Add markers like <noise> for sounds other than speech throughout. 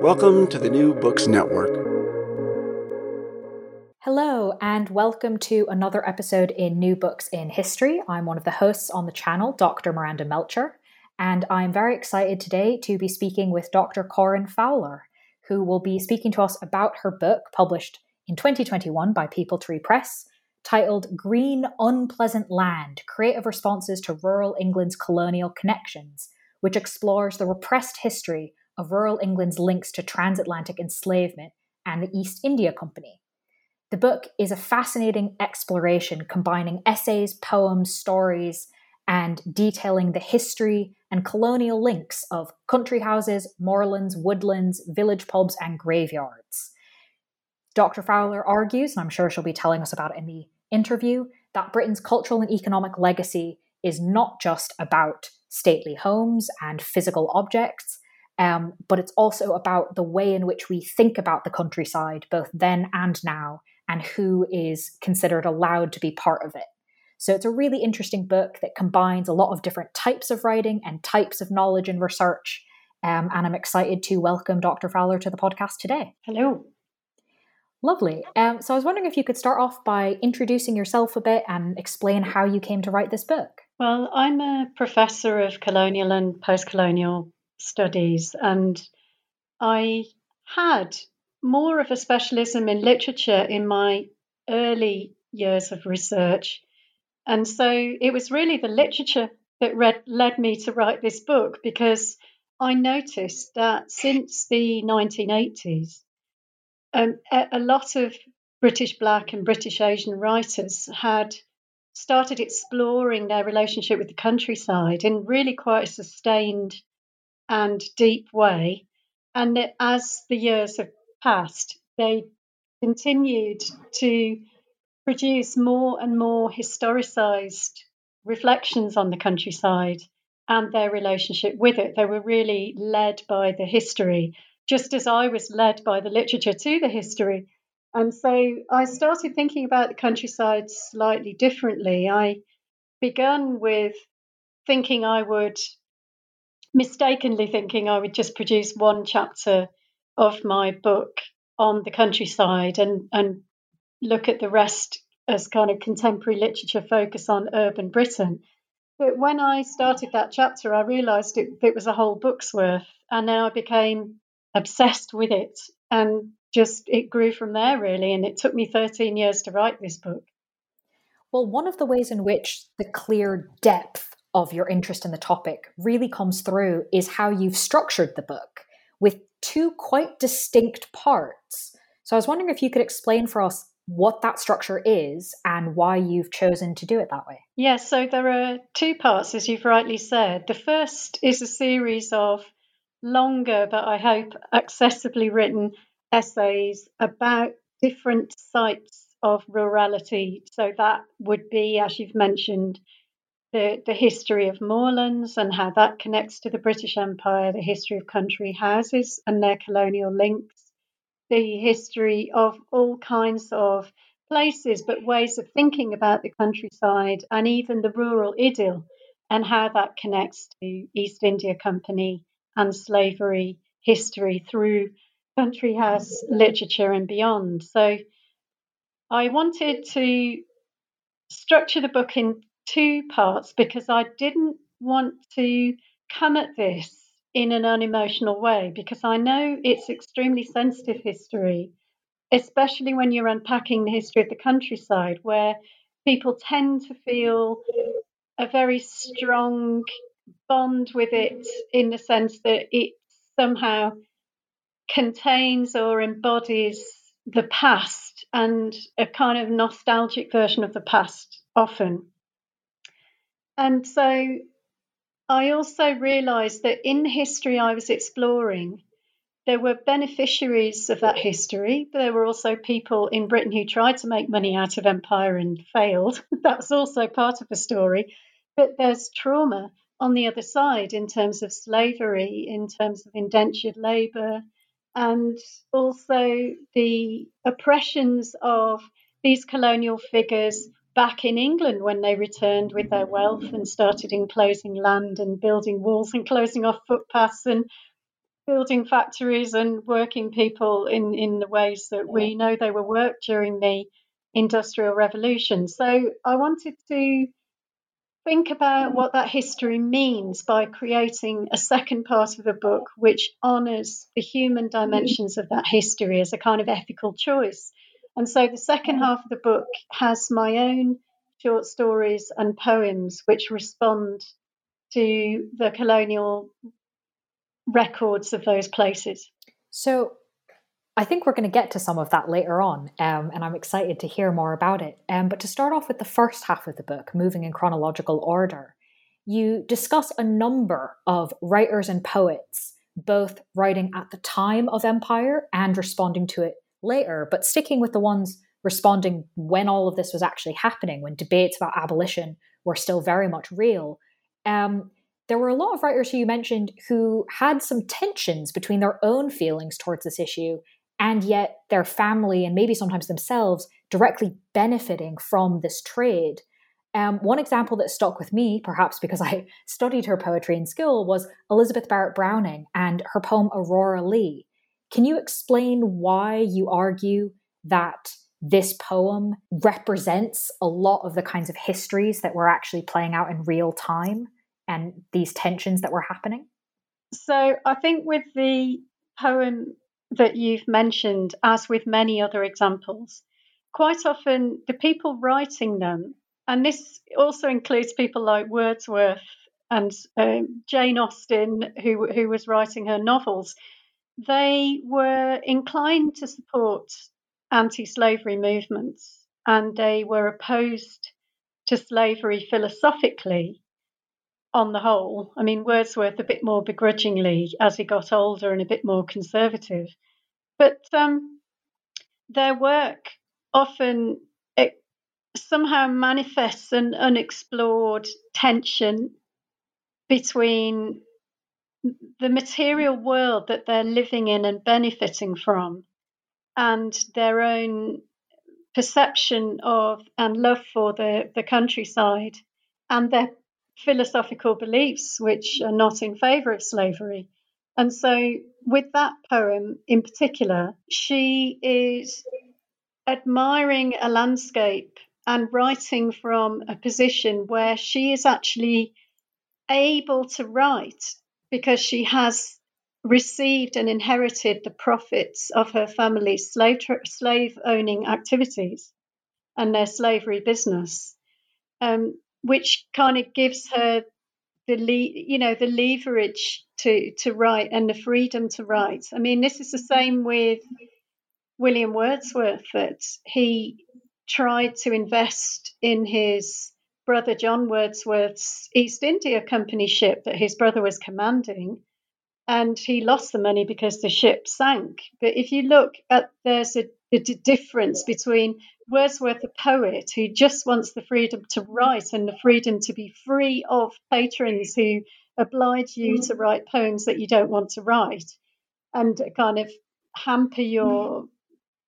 Welcome to the New Books Network. Hello, and welcome to another episode in New Books in History. I'm one of the hosts on the channel, Dr. Miranda Melcher, and I'm very excited today to be speaking with Dr. Corinne Fowler, who will be speaking to us about her book published in 2021 by Peepal Tree Press titled Green Unpleasant Land Creative Responses to Rural England's Colonial Connections, which explores the repressed history of rural England's links to transatlantic enslavement and the East India Company. The book is a fascinating exploration combining essays, poems, stories, and detailing the history and colonial links of country houses, moorlands, woodlands, village pubs, and graveyards. Dr. Fowler argues, and I'm sure she'll be telling us about it in the interview, that Britain's cultural and economic legacy is not just about stately homes and physical objects, um, but it's also about the way in which we think about the countryside, both then and now, and who is considered allowed to be part of it. So it's a really interesting book that combines a lot of different types of writing and types of knowledge and research. Um, and I'm excited to welcome Dr. Fowler to the podcast today. Hello. Lovely. Um, so I was wondering if you could start off by introducing yourself a bit and explain how you came to write this book. Well, I'm a professor of colonial and post colonial studies. And I had more of a specialism in literature in my early years of research. And so it was really the literature that read, led me to write this book because I noticed that since the 1980s, um, a, lot of British Black and British Asian writers had started exploring their relationship with the countryside in really quite a sustained and deep way. And as the years have passed, they continued to produce more and more historicized reflections on the countryside and their relationship with it. They were really led by the history, just as I was led by the literature to the history. And so I started thinking about the countryside slightly differently. I began with thinking I would mistakenly thinking I would just produce one chapter of my book on the countryside and, and look at the rest as kind of contemporary literature focus on urban Britain. But when I started that chapter, I realized it, it was a whole book's worth. And then I became obsessed with it and just it grew from there, really. And it took me 13 years to write this book. Well, one of the ways in which the clear depth of your interest in the topic really comes through is how you've structured the book with two quite distinct parts. So I was wondering if you could explain for us what that structure is and why you've chosen to do it that way. Yes, so there are two parts, as you've rightly said. The first is a series of longer, but I hope accessibly written essays about different sites of rurality. So that would be, as you've mentioned, the, the history of moorlands and how that connects to the British Empire, the history of country houses and their colonial links, the history of all kinds of places, but ways of thinking about the countryside and even the rural idyll and how that connects to East India Company and slavery history through country house literature and beyond. So I wanted to structure the book in two parts because I didn't want to come at this in an unemotional way because I know it's extremely sensitive history especially when you're unpacking the history of the countryside, where people tend to feel a very strong bond with it in the sense that it somehow contains or embodies the past and a kind of nostalgic version of the past often. And so I also realized that in history I was exploring, there were beneficiaries of that history, but there were also people in Britain who tried to make money out of empire and failed. <laughs> That's also part of the story. But there's trauma on the other side in terms of slavery, in terms of indentured labour, and also the oppressions of these colonial figures back in England when they returned with their wealth and started enclosing land and building walls and closing off footpaths and building factories and working people in, in the ways that we know they were worked during the Industrial Revolution. So I wanted to think about what that history means by creating a second part of the book which honours the human dimensions of that history as a kind of ethical choice. And so the second half of the book has my own short stories and poems which respond to the colonial records of those places. So I think we're going to get to some of that later on, um, and I'm excited to hear more about it. Um, but to start off with the first half of the book, moving in chronological order, you discuss a number of writers and poets, both writing at the time of empire and responding to it later, but sticking with the ones responding when all of this was actually happening, when debates about abolition were still very much real. Um, there were a lot of writers who you mentioned who had some tensions between their own feelings towards this issue and yet their family and maybe sometimes themselves directly benefiting from this trade. Um, one example that stuck with me, perhaps because I <laughs> studied her poetry in school, was Elizabeth Barrett Browning and her poem Aurora Leigh. Can you explain why you argue that this poem represents a lot of the kinds of histories that were actually playing out in real time? and these tensions that were happening? So I think with the poem that you've mentioned, as with many other examples, quite often the people writing them, and this also includes people like Wordsworth and um, Jane Austen, who, who was writing her novels, they were inclined to support anti slavery movements and they were opposed to slavery philosophically on the whole. I mean, Wordsworth a bit more begrudgingly as he got older and a bit more conservative. But um, their work often somehow manifests an unexplored tension between the material world that they're living in and benefiting from and their own perception of and love for the, the countryside and their philosophical beliefs which are not in favor of slavery. And so, with that poem in particular, she is admiring a landscape and writing from a position where she is actually able to write because she has received and inherited the profits of her family's slave, slave owning activities and their slavery business. Um, which kind of gives her the le- you know the leverage to to write and the freedom to write. I mean, this is the same with William Wordsworth that he tried to invest in his brother John Wordsworth's East India Company ship that his brother was commanding, and he lost the money because the ship sank. But if you look at there's a, difference between Wordsworth, a poet who just wants the freedom to write and the freedom to be free of patrons who oblige you to write poems that you don't want to write and kind of hamper your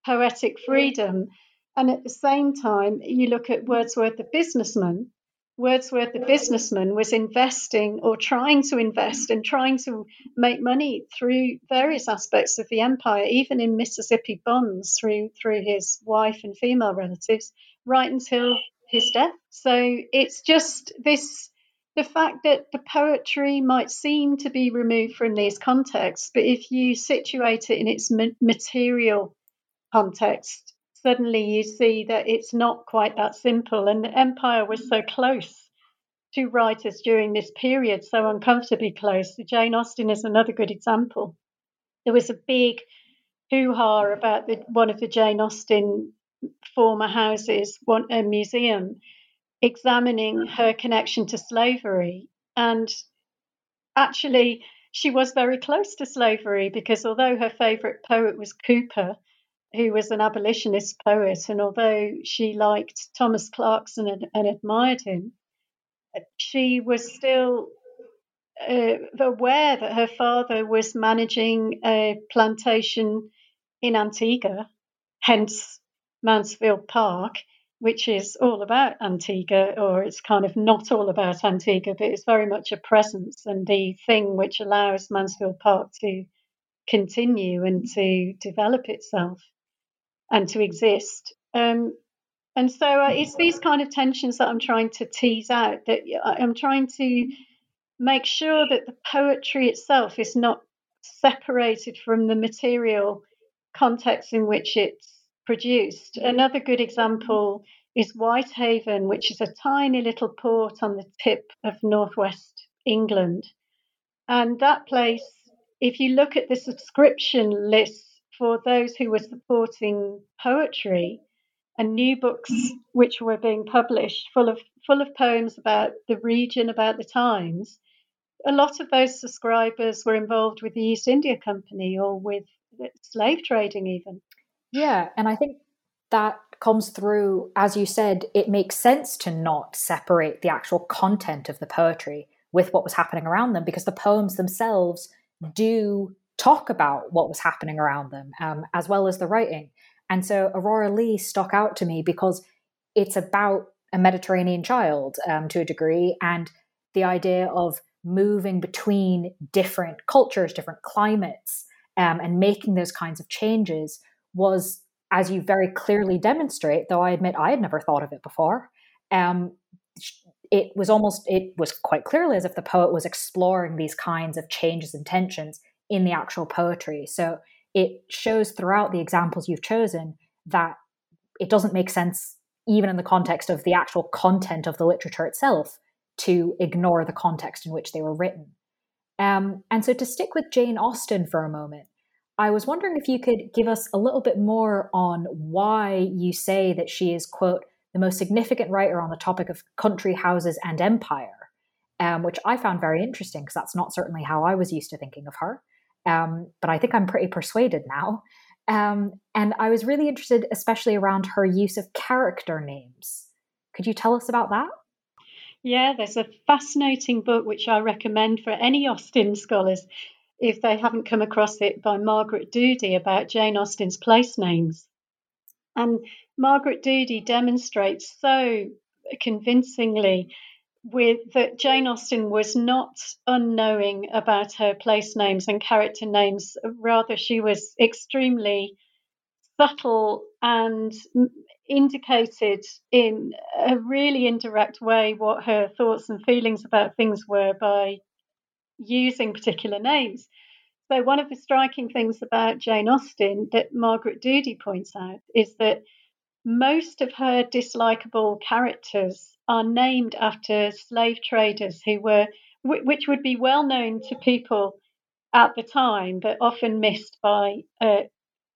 poetic freedom. And at the same time, you look at Wordsworth, the businessman, Wordsworth, the businessman, was investing or trying to invest and trying to make money through various aspects of the empire, even in Mississippi bonds through through his wife and female relatives, right until his death. So it's just this the fact that the poetry might seem to be removed from these contexts, but if you situate it in its material context, suddenly you see that it's not quite that simple. And the empire was so close to writers during this period, so uncomfortably close. Jane Austen is another good example. There was a big hoo ha about the, one of the Jane Austen former houses, one, a museum, examining her connection to slavery. And actually, she was very close to slavery because although her favourite poet was Cowper, who was an abolitionist poet, and although she liked Thomas Clarkson and, and admired him, she was still uh, aware that her father was managing a plantation in Antigua, hence Mansfield Park, which is all about Antigua, or it's kind of not all about Antigua, but it's very much a presence and the thing which allows Mansfield Park to continue and to develop itself and to exist. Um, and so uh, it's these kind of tensions that I'm trying to tease out, that I'm trying to make sure that the poetry itself is not separated from the material context in which it's produced. Another good example is Whitehaven, which is a tiny little port on the tip of northwest England. And that place, if you look at the subscription lists for those who were supporting poetry and new books mm-hmm. which were being published full of full of poems about the region, about the times, a lot of those subscribers were involved with the East India Company or with slave trading even. Yeah, and I think that comes through, as you said, it makes sense to not separate the actual content of the poetry with what was happening around them because the poems themselves do talk about what was happening around them, um, as well as the writing. And so Aurora Leigh stuck out to me because it's about a Mediterranean child um, to a degree, and the idea of moving between different cultures, different climates, um, and making those kinds of changes was, as you very clearly demonstrate, though I admit I had never thought of it before, um, it was almost, it was quite clearly as if the poet was exploring these kinds of changes and tensions in the actual poetry. So it shows throughout the examples you've chosen that it doesn't make sense, even in the context of the actual content of the literature itself, to ignore the context in which they were written. Um, and so to stick with Jane Austen for a moment, I was wondering if you could give us a little bit more on why you say that she is, quote, the most significant writer on the topic of country houses and empire, um, which I found very interesting because that's not certainly how I was used to thinking of her. Um, but I think I'm pretty persuaded now. Um, and I was really interested, especially around her use of character names. Could you tell us about that? Yeah, there's a fascinating book which I recommend for any Austen scholars if they haven't come across it by Margaret Doody about Jane Austen's place names. And Margaret Doody demonstrates so convincingly with that Jane Austen was not unknowing about her place names and character names. Rather, she was extremely subtle and indicated in a really indirect way what her thoughts and feelings about things were by using particular names. So, one of the striking things about Jane Austen that Margaret Doody points out is that most of her dislikable characters are named after slave traders who were, which would be well known to people at the time, but often missed by uh,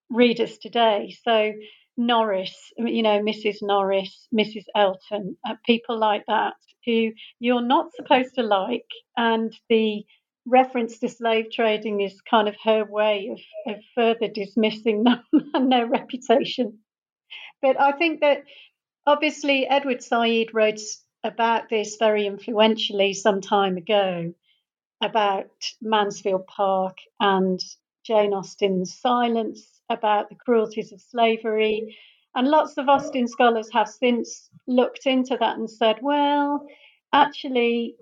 readers today. So, Norris, you know, Mrs. Norris, Mrs. Elton, uh, people like that who you're not supposed to like. And the reference to slave trading is kind of her way of, of further dismissing <laughs> them and their reputation. But I think that obviously Edward Said wrote about this very influentially some time ago about Mansfield Park and Jane Austen's silence about the cruelties of slavery. And lots of Austen scholars have since looked into that and said, well, actually,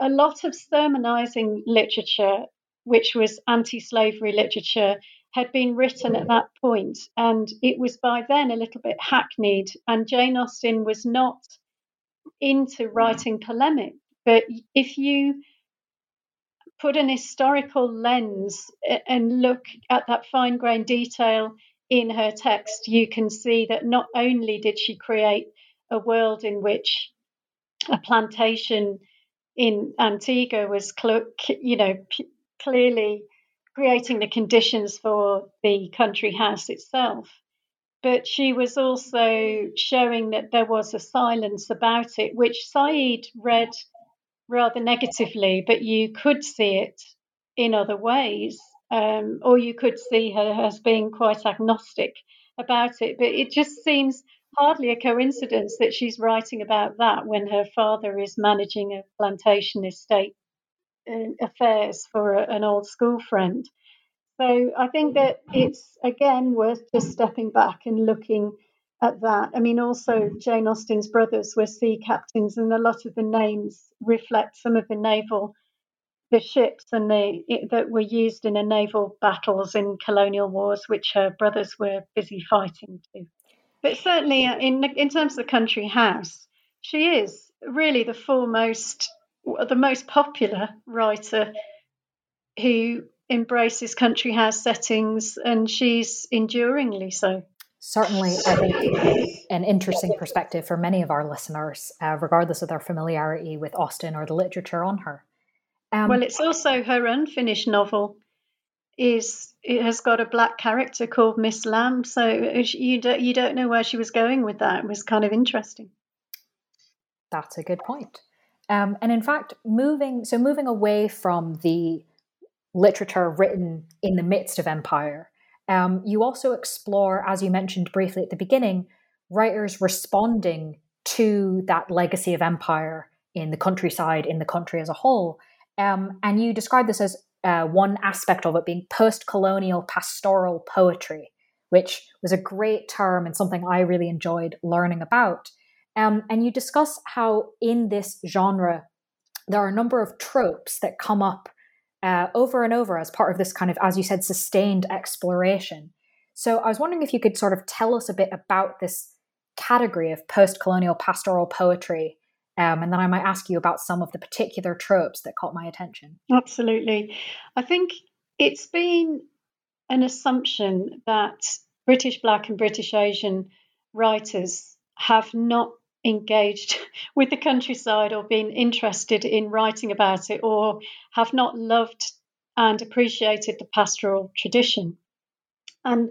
a lot of sermonizing literature, which was anti slavery literature, had been written at that point, and it was by then a little bit hackneyed. And Jane Austen was not into writing polemic. But if you put an historical lens and look at that fine grained detail in her text, you can see that not only did she create a world in which a plantation in Antigua was, you know, clearly creating the conditions for the country house itself. But she was also showing that there was a silence about it, which Said read rather negatively, but you could see it in other ways. Um, or you could see her as being quite agnostic about it. But it just seems hardly a coincidence that she's writing about that when her father is managing a plantation estate affairs for an old school friend. So I think that it's again worth just stepping back and looking at that. I mean, also Jane Austen's brothers were sea captains, and a lot of the names reflect some of the naval the ships and the it, that were used in the naval battles in colonial wars, which her brothers were busy fighting too. But certainly, uh, in in terms of the country house, she is really the foremost, the most popular writer who embraces country house settings, and she's enduringly so. Certainly, I think an interesting perspective for many of our listeners, uh, regardless of their familiarity with Austen or the literature on her. Um, well, it's also her unfinished novel is it has got a black character called Miss Lamb, so you don't you don't know where she was going with that. It was kind of interesting. That's a good point. Um, and in fact, moving so moving away from the literature written in the midst of empire, um, you also explore, as you mentioned briefly at the beginning, writers responding to that legacy of empire in the countryside, in the country as a whole. Um, and you describe this as uh, one aspect of it being post colonial pastoral poetry, which was a great term and something I really enjoyed learning about. Um, and you discuss how in this genre, there are a number of tropes that come up uh, over and over as part of this kind of, as you said, sustained exploration. So I was wondering if you could sort of tell us a bit about this category of post colonial pastoral poetry um, and then I might ask you about some of the particular tropes that caught my attention. Absolutely. I think it's been an assumption that British Black and British Asian writers have not engaged <laughs> with the countryside or been interested in writing about it or have not loved and appreciated the pastoral tradition. And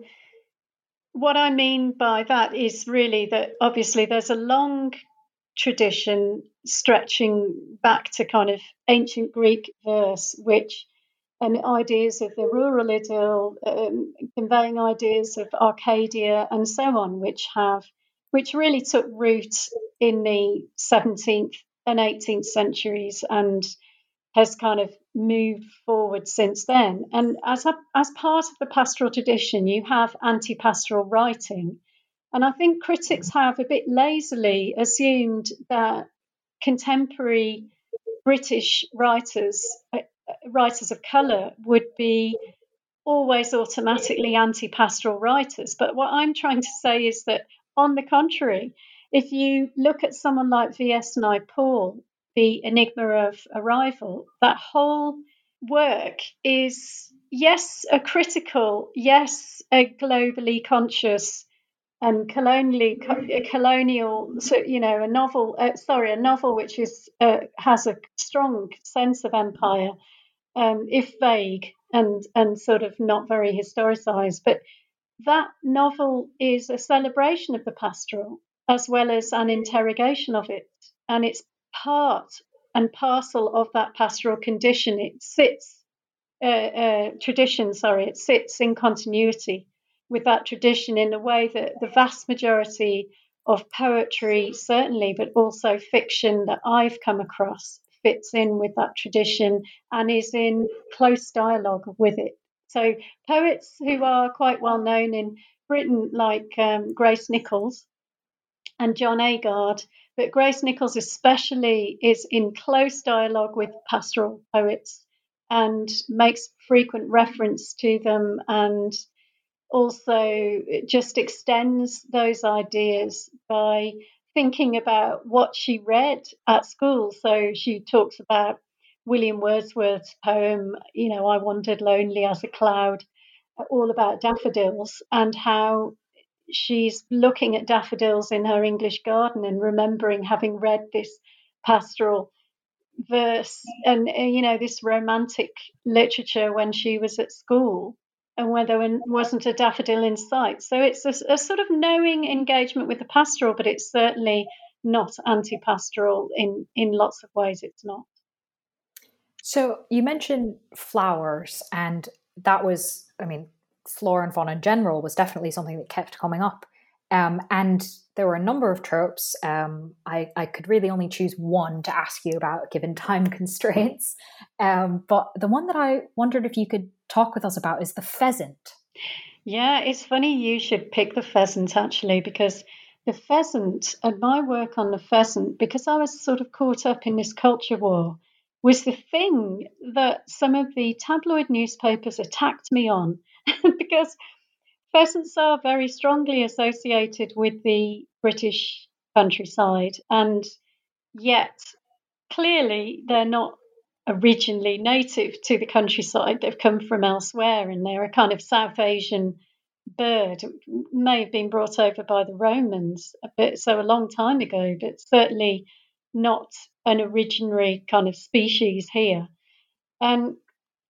what I mean by that is really that obviously there's a long tradition stretching back to kind of ancient Greek verse, which and ideas of the rural idyll, um, conveying ideas of Arcadia and so on, which have which really took root in the 17th and 18th centuries and has kind of moved forward since then. And as a, as part of the pastoral tradition, you have anti-pastoral writing, and I think critics have a bit lazily assumed that contemporary British writers, uh, writers of colour, would be always automatically anti pastoral writers. But what I'm trying to say is that, on the contrary, if you look at someone like V.S. Naipaul, The Enigma of Arrival, that whole work is, yes, a critical, yes, a globally conscious and colonially colonial so you know a novel uh, sorry a novel which is uh, has a strong sense of empire um, if vague and and sort of not very historicized but that novel is a celebration of the pastoral as well as an interrogation of it and it's part and parcel of that pastoral condition it sits uh, uh tradition sorry it sits in continuity with that tradition in a way that the vast majority of poetry, certainly, but also fiction that I've come across fits in with that tradition and is in close dialogue with it. So, poets who are quite well known in Britain, like um, Grace Nichols and John Agard, but Grace Nichols especially is in close dialogue with pastoral poets and makes frequent reference to them and also just extends those ideas by thinking about what she read at school. So she talks about William Wordsworth's poem, you know, I wandered lonely as a cloud, all about daffodils and how she's looking at daffodils in her English garden and remembering having read this pastoral verse and, uh, you know, this romantic literature when she was at school and where there wasn't a daffodil in sight. So it's a, a sort of knowing engagement with the pastoral, but it's certainly not anti pastoral in, in lots of ways. It's not. So you mentioned flowers, and that was, I mean, flora and fauna in general was definitely something that kept coming up. Um, and there were a number of tropes. Um, I, I, could really only choose one to ask you about given time <laughs> constraints. Um, but the one that I wondered if you could talk with us about is the pheasant. Yeah, it's funny you should pick the pheasant actually, because the pheasant and my work on the pheasant, because I was sort of caught up in this culture war, was the thing that some of the tabloid newspapers attacked me on <laughs> because pheasants are very strongly associated with the British countryside, and yet clearly they're not originally native to the countryside. They've come from elsewhere and they're a kind of South Asian bird. It may have been brought over by the Romans a bit so a long time ago, but certainly not an originary kind of species here. And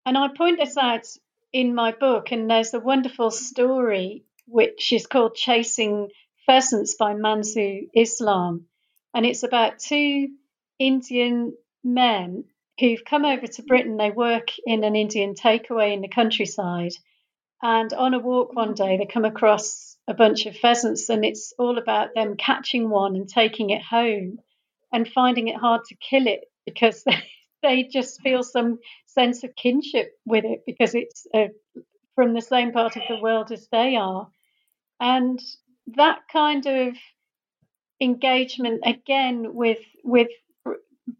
and I point this out in my book, and there's a wonderful story which is called Chasing Pheasants by Manzur Islam. And it's about two Indian men who've come over to Britain. They work in an Indian takeaway in the countryside. And on a walk one day, they come across a bunch of pheasants, and it's all about them catching one and taking it home and finding it hard to kill it because <laughs> they, just feel some sense of kinship with it because it's uh, from the same part of the world as they are. And that kind of engagement again with with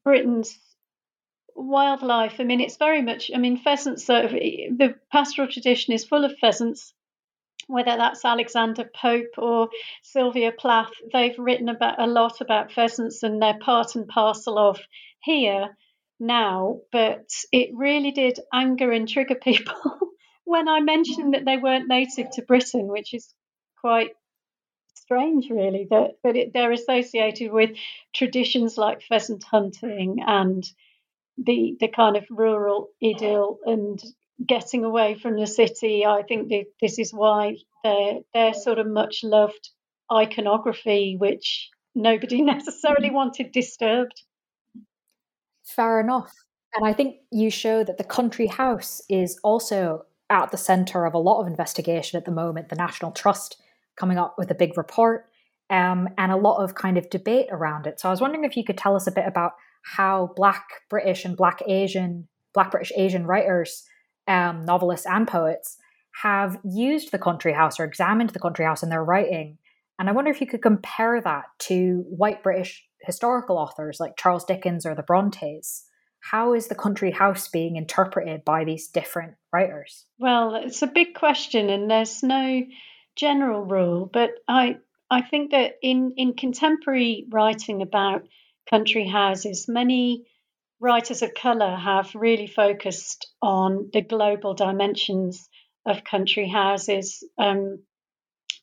Britain's wildlife. I mean, it's very much. I mean, pheasants. Are, the pastoral tradition is full of pheasants, whether that's Alexander Pope or Sylvia Plath, they've written about a lot about pheasants and they're part and parcel of here now. But it really did anger and trigger <laughs> people when I mentioned that they weren't native to Britain, which is quite strange, really. That but it, they're associated with traditions like pheasant hunting and the the kind of rural idyll and getting away from the city. I think this is why they're, they're sort of much loved iconography, which nobody <laughs> necessarily wanted disturbed. Fair enough. And I think you show that the country house is also at the center of a lot of investigation at the moment. The National Trust coming up with a big report um, and a lot of kind of debate around it. So I was wondering if you could tell us a bit about how Black British and Black Asian, Black British Asian writers um, novelists and poets have used the country house or examined the country house in their writing. And I wonder if you could compare that to white British historical authors like Charles Dickens or the Brontes. How is the country house being interpreted by these different writers? Well, it's a big question, and there's no general rule. But I, I think that in, in contemporary writing about country houses, many writers of colour have really focused on the global dimensions of country houses. Um,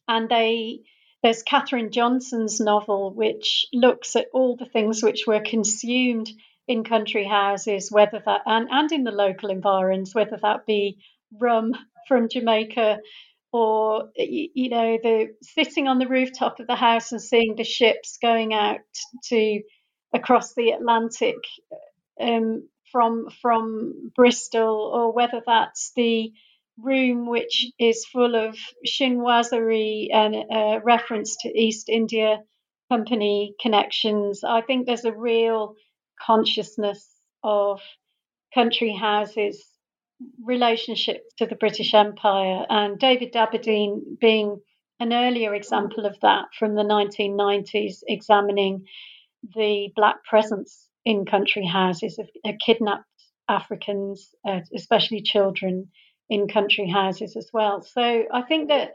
and they there's Catherine Johnson's novel, which looks at all the things which were consumed in country houses, whether that and, and in the local environs, whether that be rum from Jamaica or you know the sitting on the rooftop of the house and seeing the ships going out to across the Atlantic um, from from Bristol, or whether that's the room which is full of chinoiserie and a reference to East India Company connections. I think there's a real consciousness of country houses relationship to the British Empire, and David Dabydeen being an earlier example of that from the 1990s, examining the black presence in country houses of, kidnapped Africans, uh, especially children, in country houses as well. So I think that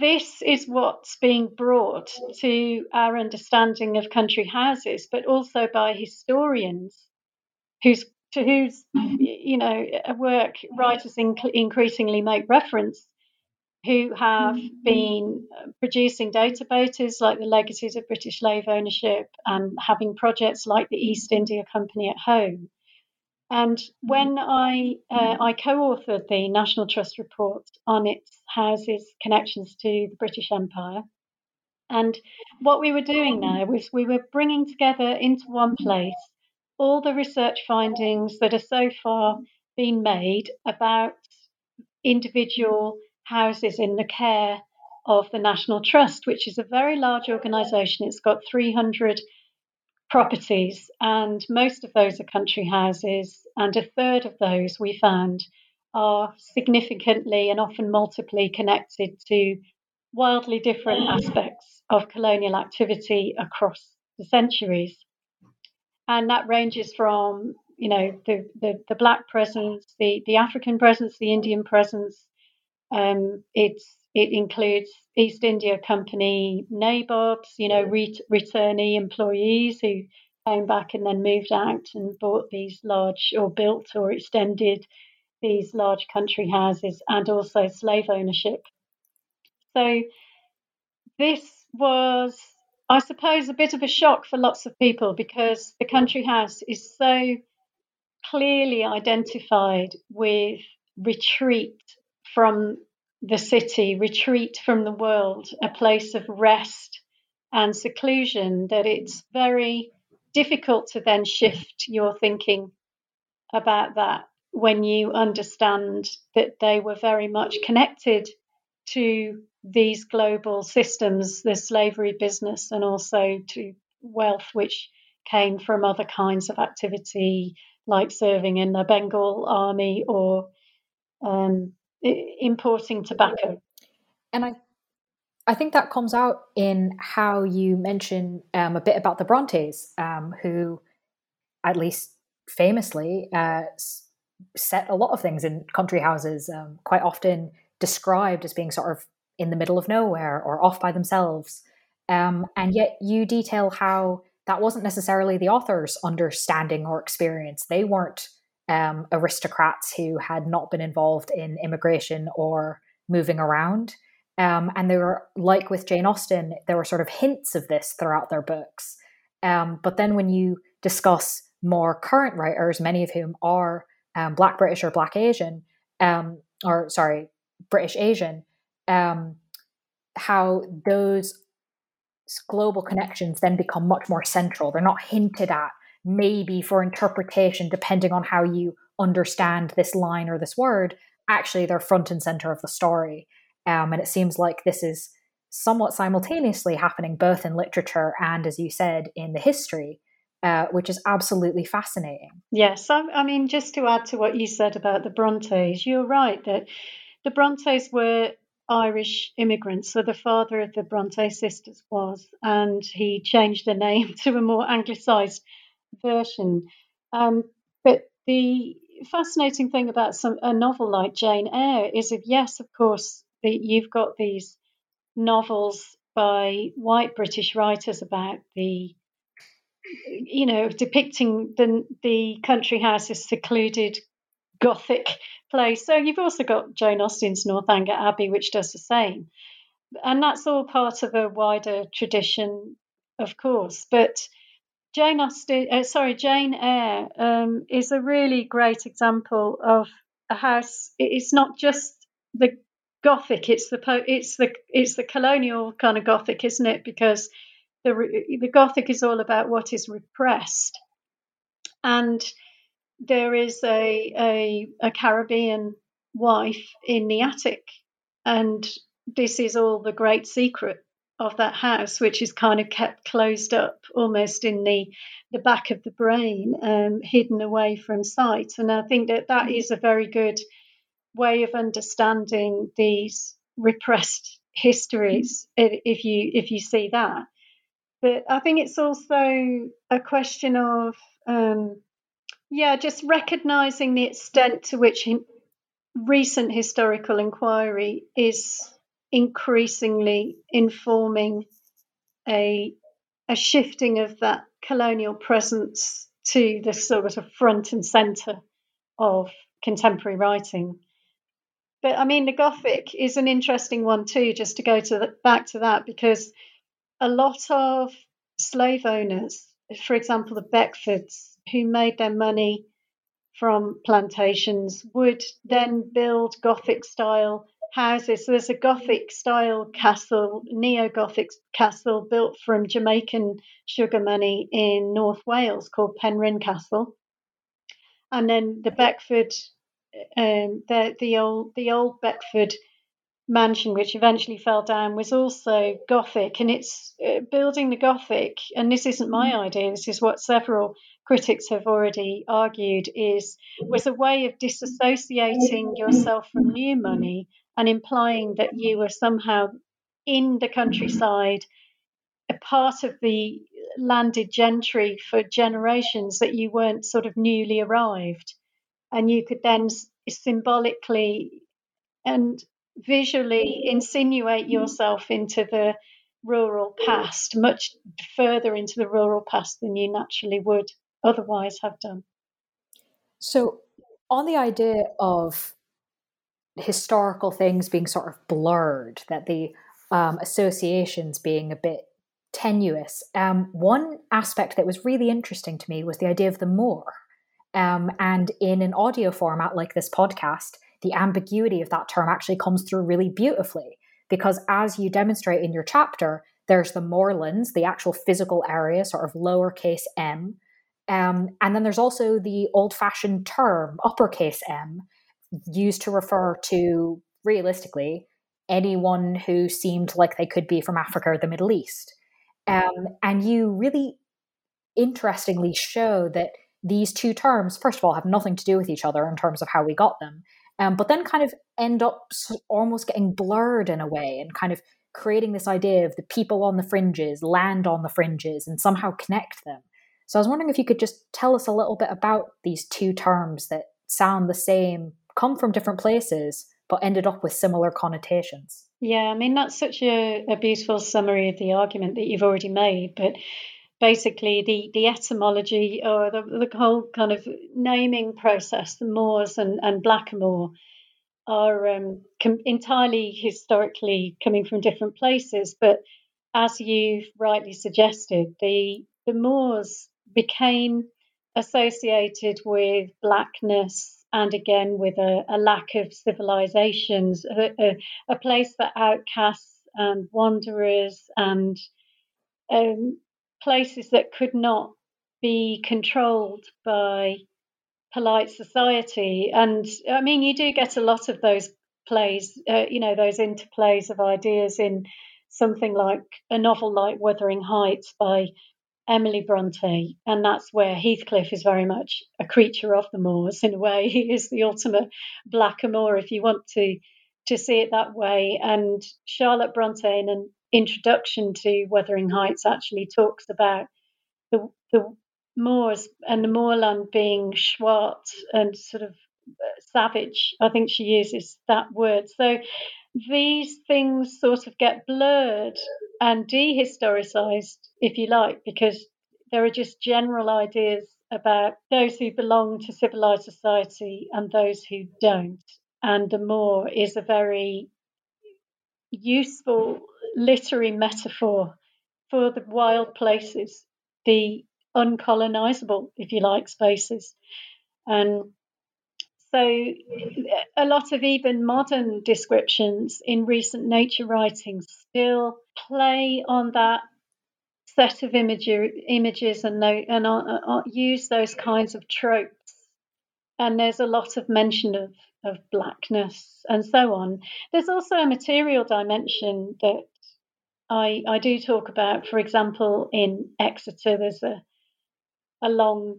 this is what's being brought to our understanding of country houses, but also by historians whose to whose you know work writers inc- increasingly make reference, who have been producing data databases like the legacies of British slave ownership and having projects like the East India Company at home. And when I uh, I co-authored the National Trust report on its houses' connections to the British Empire, and what we were doing there was we were bringing together into one place all the research findings that are so far been made about individual houses in the care of the National Trust, which is a very large organisation. It's got 300 properties, and most of those are country houses, and a third of those we found are significantly and often multiply connected to wildly different aspects of colonial activity across the centuries and that ranges from you know the the, the black presence, the the African presence, the Indian presence. Um, it's it includes East India Company nabobs, you know, re- returnee employees who came back and then moved out and bought these large or built or extended these large country houses, and also slave ownership. So this was I suppose, a bit of a shock for lots of people because the country house is so clearly identified with retreat from the city, retreat from the world, a place of rest and seclusion, that it's very difficult to then shift your thinking about that when you understand that they were very much connected to these global systems, the slavery business, and also to wealth which came from other kinds of activity, like serving in the Bengal army or um, importing tobacco. And I, I think that comes out in how you mention um, a bit about the Brontes, um, who, at least famously, uh, set a lot of things in country houses, um, quite often described as being sort of in the middle of nowhere or off by themselves. Um, and yet you detail how that wasn't necessarily the author's understanding or experience. They weren't um, aristocrats who had not been involved in immigration or moving around. Um, and they were like with Jane Austen, there were sort of hints of this throughout their books. Um, but then when you discuss more current writers, many of whom are um, Black British or Black Asian, um, or sorry, British Asian, um, how those global connections then become much more central. They're not hinted at, maybe for interpretation, depending on how you understand this line or this word. Actually, they're front and center of the story. Um, and it seems like this is somewhat simultaneously happening both in literature and, as you said, in the history. Uh, which is absolutely fascinating. Yes, I, I, mean, just to add to what you said about the Brontes, you're right that the Brontes were Irish immigrants. So the father of the Bronte sisters was, and he changed the name <laughs> to a more anglicised version. Um, but the fascinating thing about some, a novel like Jane Eyre is if yes, of course, the, you've got these novels by white British writers about the you know depicting the the country house as secluded gothic place. So you've also got Jane Austen's Northanger Abbey, which does the same. And that's all part of a wider tradition, of course. But Jane Austen, uh, sorry, Jane Eyre um, is a really great example of a house. It's not just the Gothic; it's the it's the it's the colonial kind of Gothic, isn't it? Because the the Gothic is all about what is repressed, and there is a, a, a Caribbean wife in the attic, and this is all the great secret of that house, which is kind of kept closed up almost in the the back of the brain, um, hidden away from sight. And I think that that is a very good way of understanding these repressed histories if you if you see that. But I think it's also a question of um, yeah, just recognizing the extent to which recent historical inquiry is increasingly informing a, a shifting of that colonial presence to the sort of front and centre of contemporary writing. But I mean, the Gothic is an interesting one too, just to go to the, back to that, because a lot of slave owners, for example, the Beckfords, who made their money from plantations, would then build Gothic style houses. So there's a Gothic style castle, neo Gothic castle built from Jamaican sugar money in North Wales called Penrhyn Castle. And then the Beckford, um, the, the old the old Beckford mansion, which eventually fell down, was also Gothic. And it's uh, building the Gothic, and this isn't my mm. idea, this is what several critics have already argued, is was a way of disassociating yourself from new money and implying that you were somehow in the countryside, a part of the landed gentry for generations, that you weren't sort of newly arrived. And you could then symbolically and visually insinuate yourself into the rural past, much further into the rural past than you naturally would otherwise have done. So, on the idea of historical things being sort of blurred, that the um, associations being a bit tenuous, um, one aspect that was really interesting to me was the idea of the moor. Um, and in an audio format like this podcast, the ambiguity of that term actually comes through really beautifully because as you demonstrate in your chapter, there's the moorlands, the actual physical area, sort of lowercase m. Um, and then there's also the old fashioned term, uppercase m, used to refer to realistically anyone who seemed like they could be from Africa or the Middle East. Um, and you really interestingly show that these two terms, first of all, have nothing to do with each other in terms of how we got them, um, but then kind of end up almost getting blurred in a way and kind of creating this idea of the people on the fringes, land on the fringes, and somehow connect them. So I was wondering if you could just tell us a little bit about these two terms that sound the same, come from different places, but ended up with similar connotations. Yeah, I mean, that's such a, a beautiful summary of the argument that you've already made. But basically the, the etymology or the, the whole kind of naming process, the Moors and, and Blackamoor, are um, com- entirely historically coming from different places. But as you've rightly suggested, the, the Moors became associated with blackness and again with a, a lack of civilizations, a, a, a, place for outcasts and wanderers and um, places that could not be controlled by polite society. And I mean, you do get a lot of those plays, uh, you know, those interplays of ideas in something like a novel like Wuthering Heights by Emily Bronte. And that's where Heathcliff is very much a creature of the moors in a way. <laughs> He is the ultimate blackamoor, if you want to. To see it that way, and Charlotte Bronte in an introduction to Wuthering Heights actually talks about the, the moors and the moorland being swart and sort of uh, savage. I think she uses that word. So these things sort of get blurred and dehistoricized, if you like, because there are just general ideas about those who belong to civilized society and those who don't. And the moor is a very useful literary metaphor for the wild places, the uncolonizable, if you like, spaces. And so a lot of even modern descriptions in recent nature writings still play on that set of images and, and uh, use those kinds of tropes. And there's a lot of mention of of blackness and so on. There's also a material dimension that I, I do talk about. For example, in Exeter, there's a, a long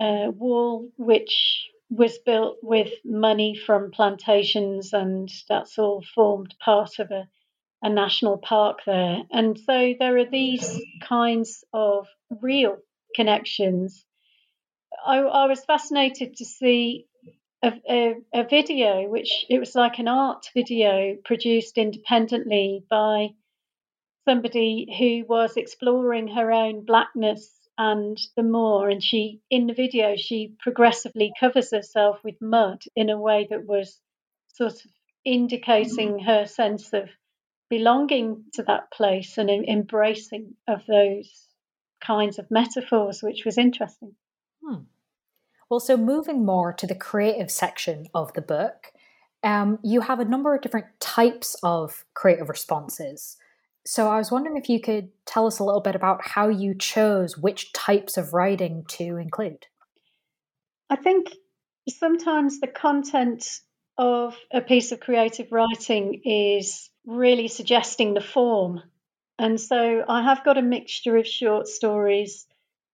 uh, wall which was built with money from plantations, and that's all formed part of a, a national park there. And so there are these kinds of real connections. I, I was fascinated to see a, a, a, video, which it was like an art video produced independently by somebody who was exploring her own blackness and the moor. And she, in the video, she progressively covers herself with mud in a way that was sort of indicating her sense of belonging to that place and embracing of those kinds of metaphors, which was interesting. Hmm. Well, so moving more to the creative section of the book, um, you have a number of different types of creative responses. So I was wondering if you could tell us a little bit about how you chose which types of writing to include. I think sometimes the content of a piece of creative writing is really suggesting the form. And so I have got a mixture of short stories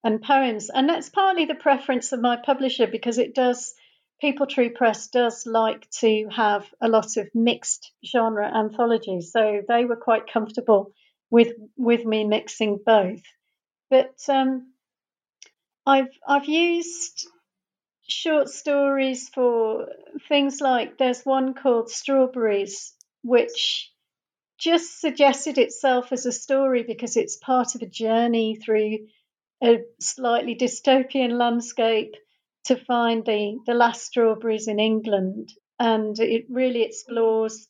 and poems. And that's partly the preference of my publisher because it does, Peepal Tree Press does like to have a lot of mixed genre anthologies. So they were quite comfortable with with me mixing both. But um, I've I've used short stories for things like there's one called Strawberries, which just suggested itself as a story because it's part of a journey through a slightly dystopian landscape to find the, the last strawberries in England. And it really explores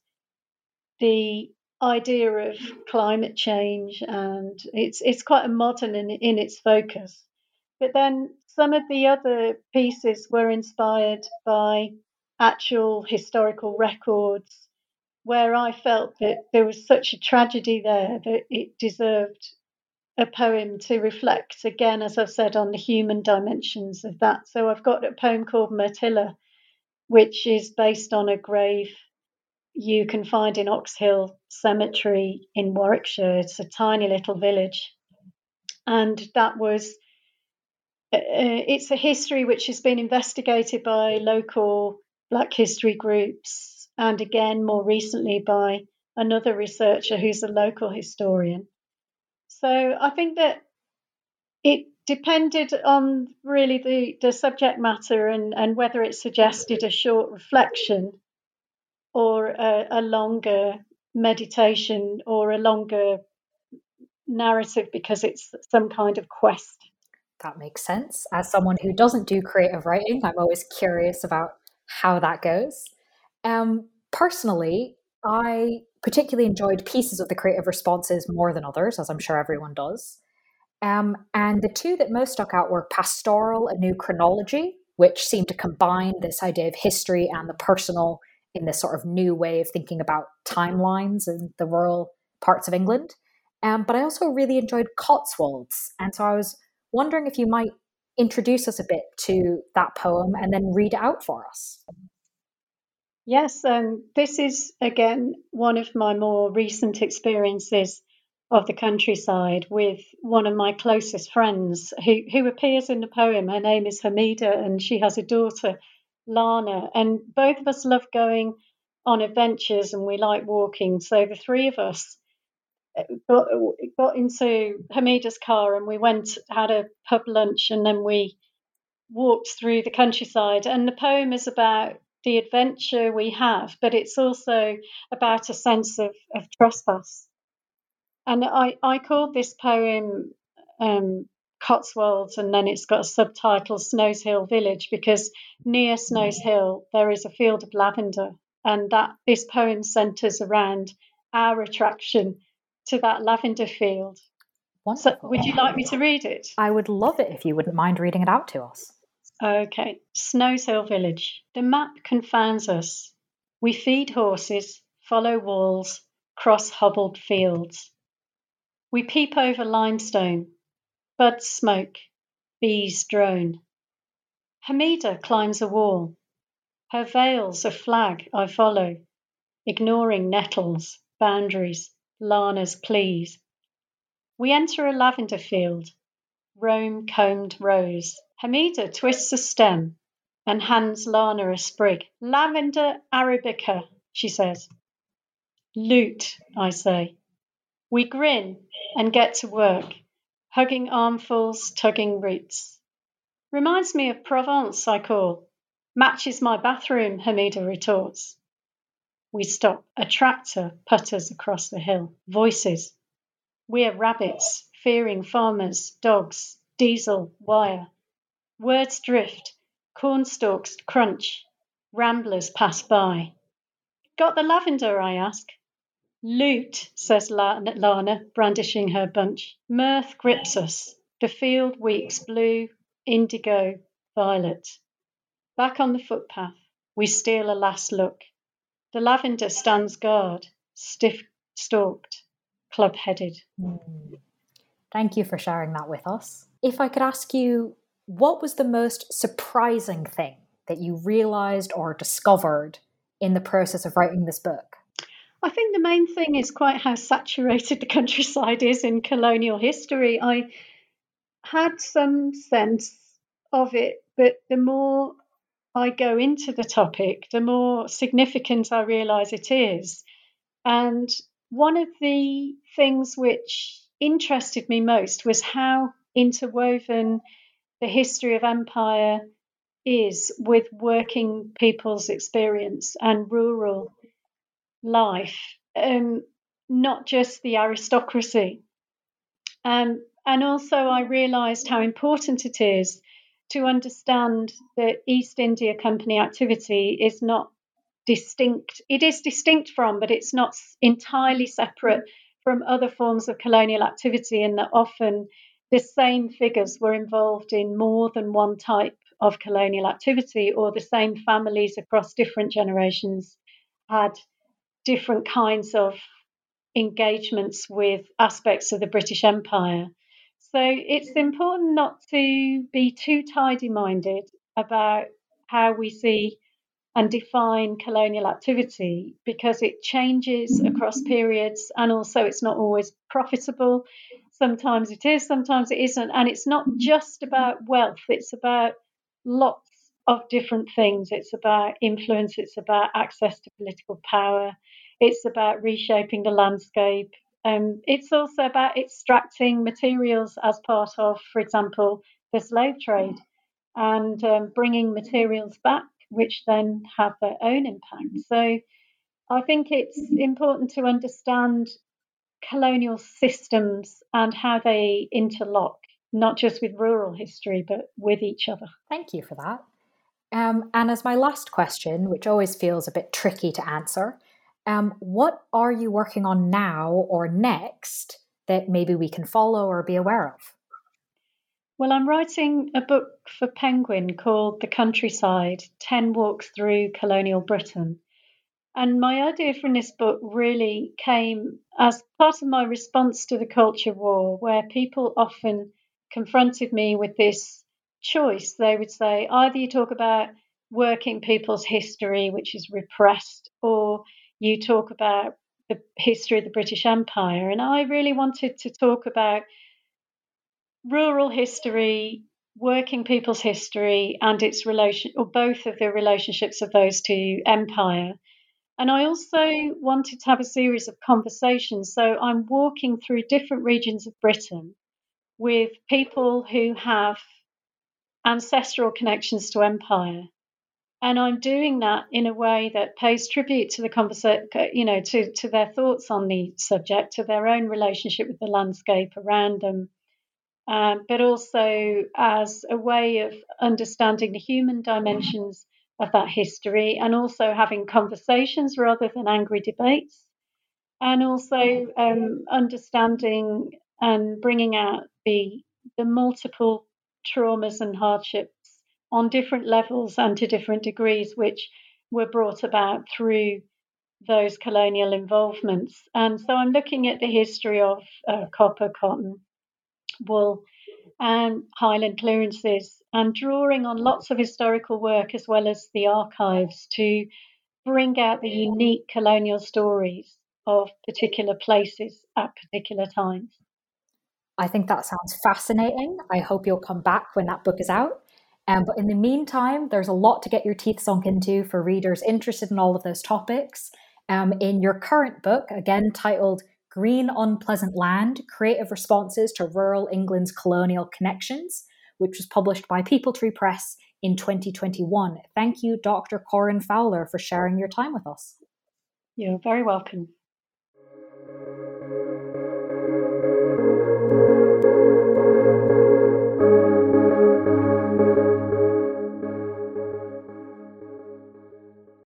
the idea of climate change and it's it's quite a modern in, in its focus. But then some of the other pieces were inspired by actual historical records where I felt that there was such a tragedy there that it deserved a poem to reflect again, as I've said, on the human dimensions of that. So I've got a poem called Myrtilla, which is based on a grave you can find in Oxhill Cemetery in Warwickshire. It's a tiny little village. And that was, uh, it's a history which has been investigated by local Black history groups and again more recently by another researcher who's a local historian. So I think that it depended on really the, the subject matter and, and whether it suggested a short reflection or a, a longer meditation or a longer narrative because it's some kind of quest. That makes sense. As someone who doesn't do creative writing, I'm always curious about how that goes. Um, personally, I particularly enjoyed pieces of the creative responses more than others, as I'm sure everyone does. Um, and the two that most stuck out were Pastoral, a new chronology, which seemed to combine this idea of history and the personal in this sort of new way of thinking about timelines in the rural parts of England. Um, but I also really enjoyed Cotswolds. And so I was wondering if you might introduce us a bit to that poem and then read it out for us. Yes, and this is again one of my more recent experiences of the countryside with one of my closest friends who, who appears in the poem. Her name is Hamida, and she has a daughter, Lana. And both of us love going on adventures and we like walking. So the three of us uh, got, got into Hamida's car and we went, had a pub lunch, and then we walked through the countryside. And the poem is about the adventure we have, but it's also about a sense of, of trespass. And I, I called this poem um, Cotswolds, and then it's got a subtitle Snowshill Village because near Snowshill there is a field of lavender, and that this poem centres around our attraction to that lavender field. So, would you like me to read it? I would love it if you wouldn't mind reading it out to us. Okay, Snowshill Village. The map confounds us. We feed horses, follow walls, cross hobbled fields. We peep over limestone. Buds smoke, bees drone. Hamida climbs a wall. Her veil's a flag I follow, ignoring nettles, boundaries, Lana's pleas. We enter a lavender field, Rome combed rose. Hamida twists a stem and hands Lana a sprig. Lavender arabica, she says. Loot, I say. We grin and get to work, hugging armfuls, tugging roots. Reminds me of Provence, I call. Matches my bathroom, Hamida retorts. We stop. A tractor putters across the hill. Voices. We're rabbits, fearing farmers, dogs, diesel, wire. Words drift, cornstalks crunch, ramblers pass by. Got the lavender, I ask. Loot, says Lana, brandishing her bunch. Mirth grips us. The field weeps blue, indigo, violet. Back on the footpath, we steal a last look. The lavender stands guard, stiff stalked, club headed. Mm. Thank you for sharing that with us. If I could ask you, what was the most surprising thing that you realized or discovered in the process of writing this book? I think the main thing is quite how saturated <laughs> the countryside is in colonial history. I had some sense of it, but the more I go into the topic, the more significant I realize it is. And one of the things which interested me most was how interwoven the history of empire is with working people's experience and rural life, um, not just the aristocracy. Um, and also, I realised how important it is to understand that East India Company activity is not distinct. It is distinct from, but it's not entirely separate from other forms of colonial activity, and that often the same figures were involved in more than one type of colonial activity, or the same families across different generations had different kinds of engagements with aspects of the British Empire. So it's important not to be too tidy minded about how we see and define colonial activity because it changes across periods and also it's not always profitable. Sometimes it is, sometimes it isn't. And it's not just about wealth, it's about lots of different things. It's about influence, it's about access to political power, it's about reshaping the landscape. Um, it's also about extracting materials as part of, for example, the slave trade and um, bringing materials back which then have their own impact. So I think it's important to understand colonial systems and how they interlock, not just with rural history, but with each other. Thank you for that. Um, and as my last question, which always feels a bit tricky to answer, um, what are you working on now or next that maybe we can follow or be aware of? Well, I'm writing a book for Penguin called The Countryside 10 Walks Through Colonial Britain. And my idea for this book really came as part of my response to the culture war, where people often confronted me with this choice. They would say either you talk about working people's history, which is repressed, or you talk about the history of the British Empire. And I really wanted to talk about rural history, working people's history, and its relation, or both of the relationships of those to empire. And I also wanted to have a series of conversations. So I'm walking through different regions of Britain with people who have ancestral connections to empire. And I'm doing that in a way that pays tribute to the conversation, you know, to, to their thoughts on the subject, to their own relationship with the landscape around them, um, but also as a way of understanding the human dimensions of that history and also having conversations rather than angry debates, and also um, understanding and bringing out the, the multiple traumas and hardships on different levels and to different degrees, which were brought about through those colonial involvements. And so I'm looking at the history of uh, copper, cotton, wool and highland clearances and drawing on lots of historical work as well as the archives to bring out the unique colonial stories of particular places at particular times. I think that sounds fascinating. I hope you'll come back when that book is out. Um, but in the meantime, there's a lot to get your teeth sunk into for readers interested in all of those topics. Um, in your current book, again titled Green Unpleasant Land Creative Responses to Rural England's Colonial Connections, which was published by Peepal Tree Press in 2021. Thank you, Dr. Corinne Fowler, for sharing your time with us. You're very welcome.